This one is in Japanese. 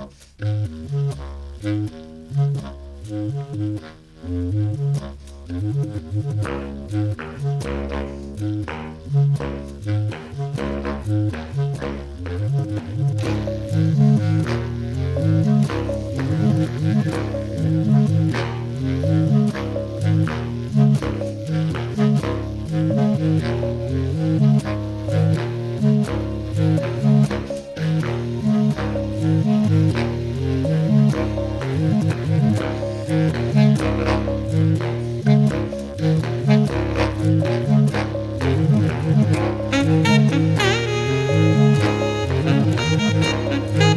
Thank you. Música